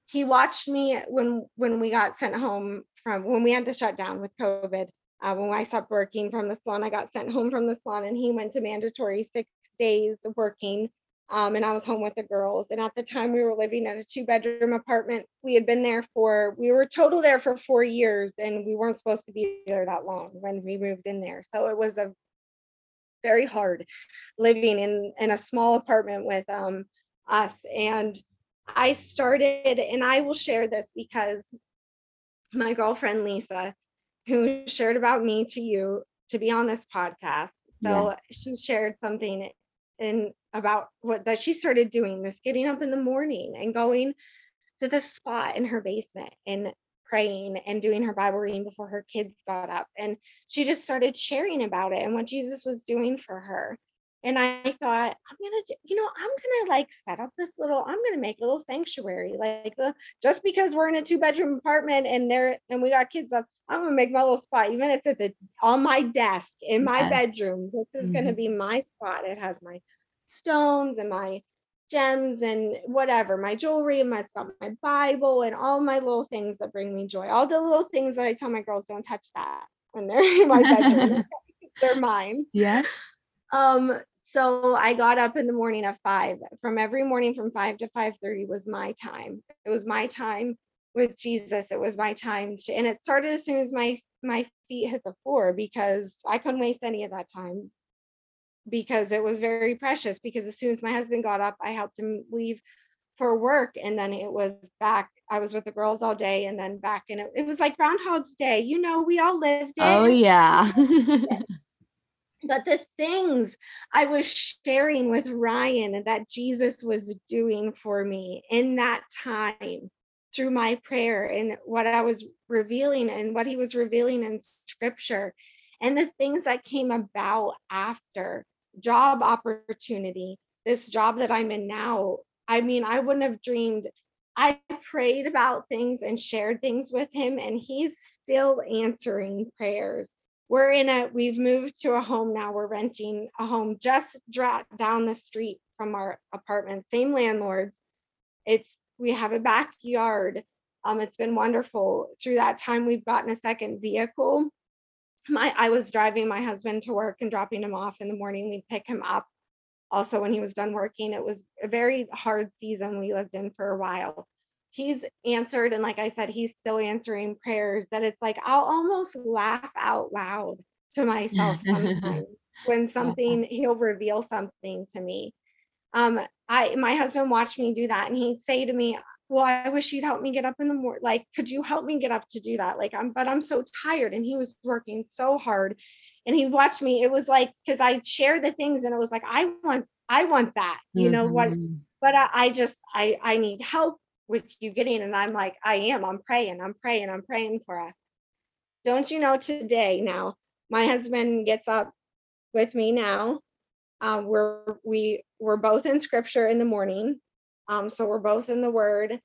he watched me when when we got sent home from when we had to shut down with COVID. Uh, when I stopped working from the salon, I got sent home from the salon, and he went to mandatory six days working um, and I was home with the girls. And at the time, we were living in a two bedroom apartment. We had been there for, we were total there for four years, and we weren't supposed to be there that long when we moved in there. So it was a very hard living in in a small apartment with um, us. And I started, and I will share this because my girlfriend Lisa, who shared about me to you to be on this podcast. So yeah. she shared something and about what that she started doing this getting up in the morning and going to the spot in her basement and praying and doing her bible reading before her kids got up and she just started sharing about it and what jesus was doing for her and i thought i'm gonna you know i'm gonna like set up this little i'm gonna make a little sanctuary like the, just because we're in a two bedroom apartment and there and we got kids up i'm gonna make my little spot even if it's at the on my desk in my yes. bedroom this is mm-hmm. gonna be my spot it has my stones and my gems and whatever, my jewelry and my, it's got my Bible and all my little things that bring me joy. All the little things that I tell my girls don't touch that when they're [LAUGHS] in my bedroom. [LAUGHS] they're mine. Yeah. Um, so I got up in the morning at five. From every morning from five to five thirty was my time. It was my time with Jesus. It was my time to, and it started as soon as my my feet hit the floor because I couldn't waste any of that time because it was very precious because as soon as my husband got up i helped him leave for work and then it was back i was with the girls all day and then back and it, it was like groundhog's day you know we all lived oh, it. oh yeah. [LAUGHS] But the things i was sharing with ryan that jesus was doing for me in that time through my prayer and what i was revealing and what he was revealing in scripture and the things that came about after job opportunity, this job that I'm in now, I mean, I wouldn't have dreamed. I prayed about things and shared things with him, and he's still answering prayers. We're in a, we've moved to a home now. We're renting a home just down the street from our apartment, same landlords. It's, we have a backyard. Um, it's been wonderful. Through that time, we've gotten a second vehicle my I was driving my husband to work and dropping him off in the morning. We'd pick him up also when he was done working. It was a very hard season we lived in for a while. He's answered, and like I said, he's still answering prayers that it's like I'll almost laugh out loud to myself sometimes [LAUGHS] when uh-huh. something he'll reveal something to me. Um, I my husband watched me do that and he'd say to me, well, I wish you'd help me get up in the morning. Like, could you help me get up to do that? Like, I'm, but I'm so tired. And he was working so hard. And he watched me. It was like, because I share the things and it was like, I want, I want that, you mm-hmm. know what? But I, I just, I, I need help. with you getting and I'm like, I am, I'm praying, I'm praying, I'm praying for us. Don't you know today now, my husband gets up with me now. Um, we're we we're both in scripture in the morning. Um, so we're both in the word.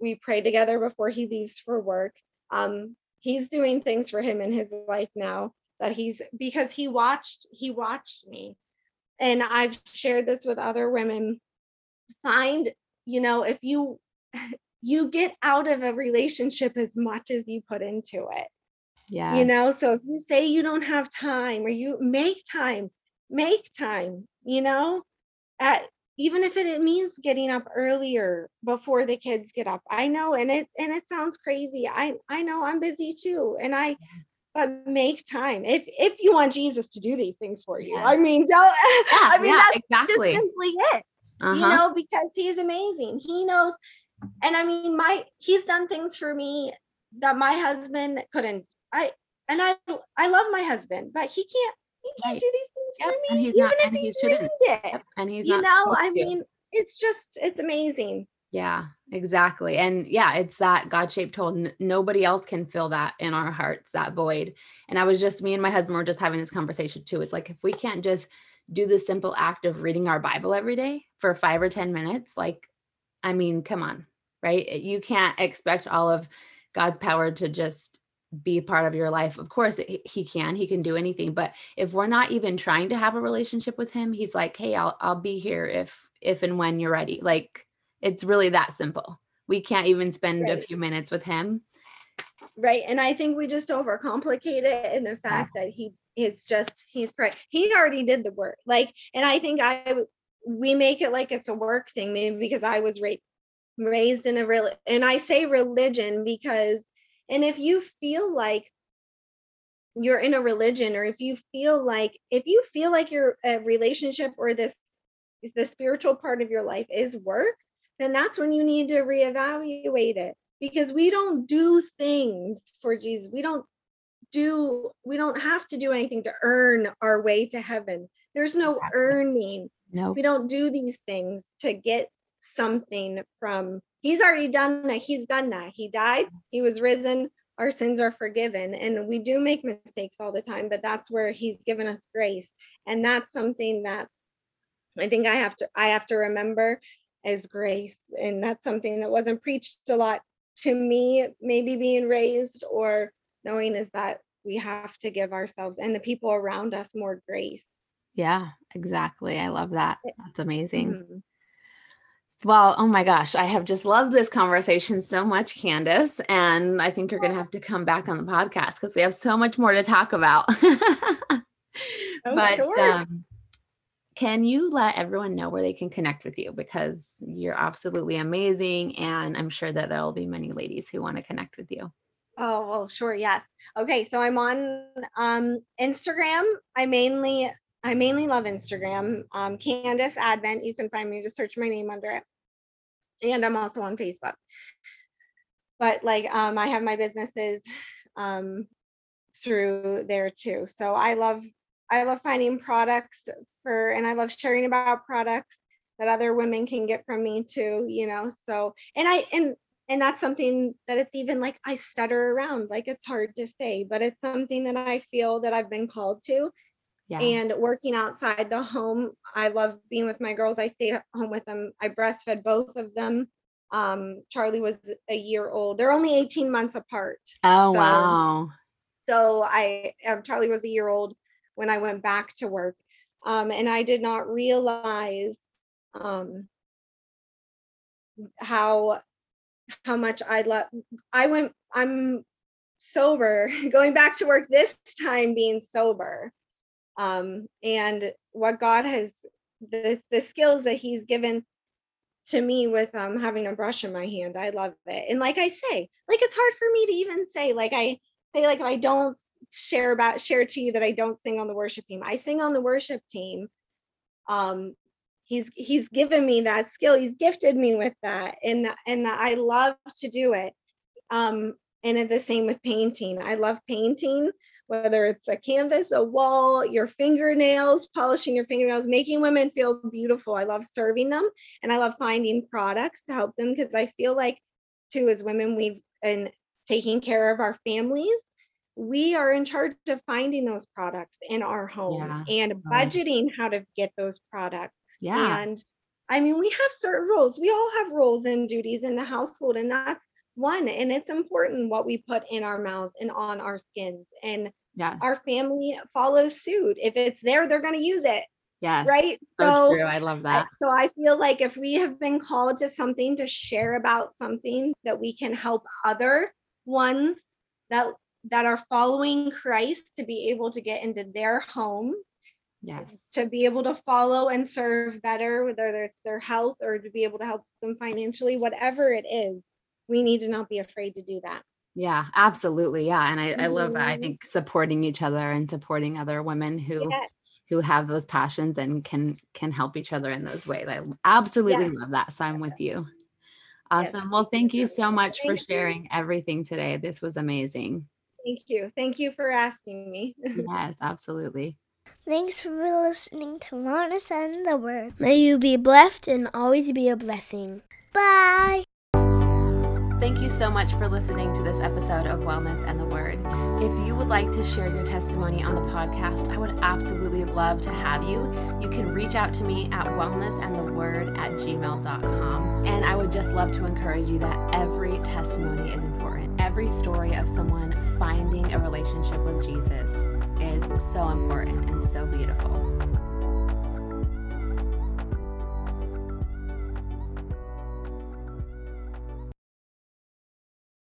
We pray together before he leaves for work. Um, he's doing things for him in his life now that he's because he watched he watched me. And I've shared this with other women. Find, you know, if you [LAUGHS] you get out of a relationship as much as you put into it. Yeah. You know, so if you say you don't have time or you make time, make time, you know, at even if it, it means getting up earlier before the kids get up. I know and it and it sounds crazy. I I know I'm busy too. And I but make time if if you want Jesus to do these things for you. Yes. I mean, don't [LAUGHS] Yeah, I mean yeah, that's exactly. just simply it Uh-huh. you know because he's amazing he knows and i mean my he's done things for me that my husband couldn't i and i i love my husband but he can't he can't Right. do these things Yep, for and me he's even not- if and he dreamed it Yep, and he's you not know i to. mean it's just it's amazing Yeah, exactly. And yeah, it's that God shaped hole. N- nobody else can fill that in our hearts, that void. And I was just, me and my husband were just having this conversation too. It's like, if we can't just do the simple act of reading our Bible every day for five or 10 minutes, like, I mean, come on, right? You can't expect all of God's power to just be part of your life. Of course, he he can, he can do anything. But if we're not even trying to have a relationship with him, he's like, hey, I'll, I'll be here if, if and when you're ready. Like, it's really that simple. We can't even spend a few minutes with him. right and i think we just overcomplicate it in the fact that he is just he's pre- he already did the work like and i think I we make it like it's a work thing maybe because i was ra- raised in a real and i say religion because and if you feel like you're in a religion or if you feel like if you feel like your uh, relationship or this the spiritual part of your life is work then that's when you need to reevaluate it because we don't do things for Jesus. We don't do we don't have to do anything to earn our way to heaven. There's no earning. No. We don't do these things to get something from He's already done that. He's done that. He died, he was risen, our sins are forgiven and we do make mistakes all the time, but that's where he's given us grace. And that's something that I think I have to I have to remember is grace. And that's something that wasn't preached a lot to me, maybe being raised or knowing is that we have to give ourselves and the people around us more grace. Yeah, exactly. I love that. That's amazing. Mhm. Well, oh my gosh, I have just loved this conversation so much, Candace. And I think you're going to have to come back on the podcast because we have so much more to talk about. [LAUGHS] Oh, but sure. um, can you let everyone know where they can connect with you? Because you're absolutely amazing. And I'm sure that there will be many ladies who want to connect with you. Oh, well, sure, yes. Okay, so I'm on um Instagram. I mainly I mainly love Instagram. Um Candace Advent. You can find me, just search my name under it. And I'm also on Facebook. But like um I have my businesses um through there too. So I love I love finding products for and I love sharing about products that other women can get from me too, you know. So and I and and that's something that it's even like I stutter around, like it's hard to say, but it's something that I feel that I've been called to. Yeah. And working outside the home, I love being with my girls. I stayed at home with them. I breastfed both of them. Um, Charlie was a year old. They're only 18 months apart. oh, so- wow. So I um, Charlie was a year old when I went back to work. Um, and I did not realize um, how how much I love I went I'm sober [LAUGHS] going back to work this time being sober um and what God has the the skills that he's given to me with um having a brush in my hand I love it. And like I say like it's hard for me to even say like I say like if I don't share about share to you that I don't sing on the worship team. I sing on the worship team. Um he's he's given me that skill. He's gifted me with that. And and i love to do it. Um and it's the same with painting. I love painting whether it's a canvas, a wall, your fingernails, polishing your fingernails, making women feel beautiful. I love serving them and I love finding products to help them because I feel like, too, as women, we've been taking care of our families. We are in charge of finding those products in our home Yeah. and budgeting how to get those products. Yeah. And I mean, we have certain roles. We all have roles and duties in the household, and that's one. And it's important what we put in our mouths and on our skins. And Yes. our family follows suit. If it's there, they're going to use it, yes. right? So, true. I love I- that. so I feel like if we have been called to something to share about something that we can help other ones that that are following Christ to be able to get into their home, yes. to be able to follow and serve better, whether it's their health or to be able to help them financially, whatever it is, we need to not be afraid to do that. Yeah, absolutely. Yeah. And I, I love that. I Mhm. think supporting each other and supporting other women who Yes. who have those passions and can can help each other in those ways. I absolutely Yes. love that. So I'm with you. Yes. Awesome. Well, thank you so much for Thank you. sharing everything today. This was amazing. Thank you. Thank you for asking me. [LAUGHS] Yes, absolutely. Thanks for listening to Wellness and the Word. May you be blessed and always be a blessing. Bye. Thank you so much for listening to this episode of Wellness and the Word. If you would like to share your testimony on the podcast, I would absolutely love to have you. You can reach out to me at wellnessandtheword at gmail.com. And I would just love to encourage you that every testimony is important. Every story of someone finding a relationship with Jesus is so important and so beautiful.